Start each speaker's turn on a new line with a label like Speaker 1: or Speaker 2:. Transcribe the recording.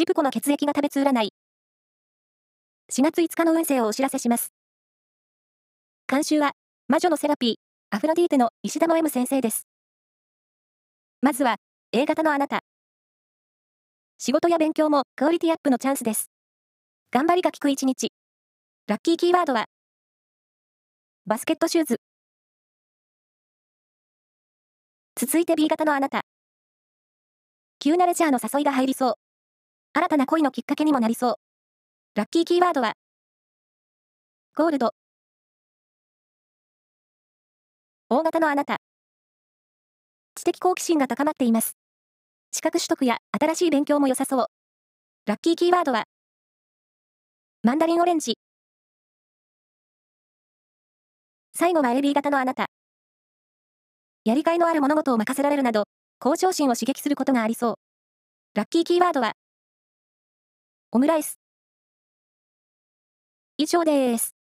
Speaker 1: ジプコの血液が食べつ占い。4月5日の運勢をお知らせします。監修は、魔女のセラピー、アフロディーテの石田の M 先生です。まずは、A 型のあなた。仕事や勉強もクオリティアップのチャンスです。頑張りが効く一日。ラッキーキーワードは、バスケットシューズ。続いて B 型のあなた。急なレジャーの誘いが入りそう。新たな恋のきっかけにもなりそう。ラッキーキーワードは、ゴールド。大型のあなた。知的好奇心が高まっています。資格取得や新しい勉強も良さそう。ラッキーキーワードは、マンダリンオレンジ。最後は AB 型のあなた。やりがいのある物事を任せられるなど、向上心を刺激することがありそう。ラッキーキーワードは、オムライス。以上です。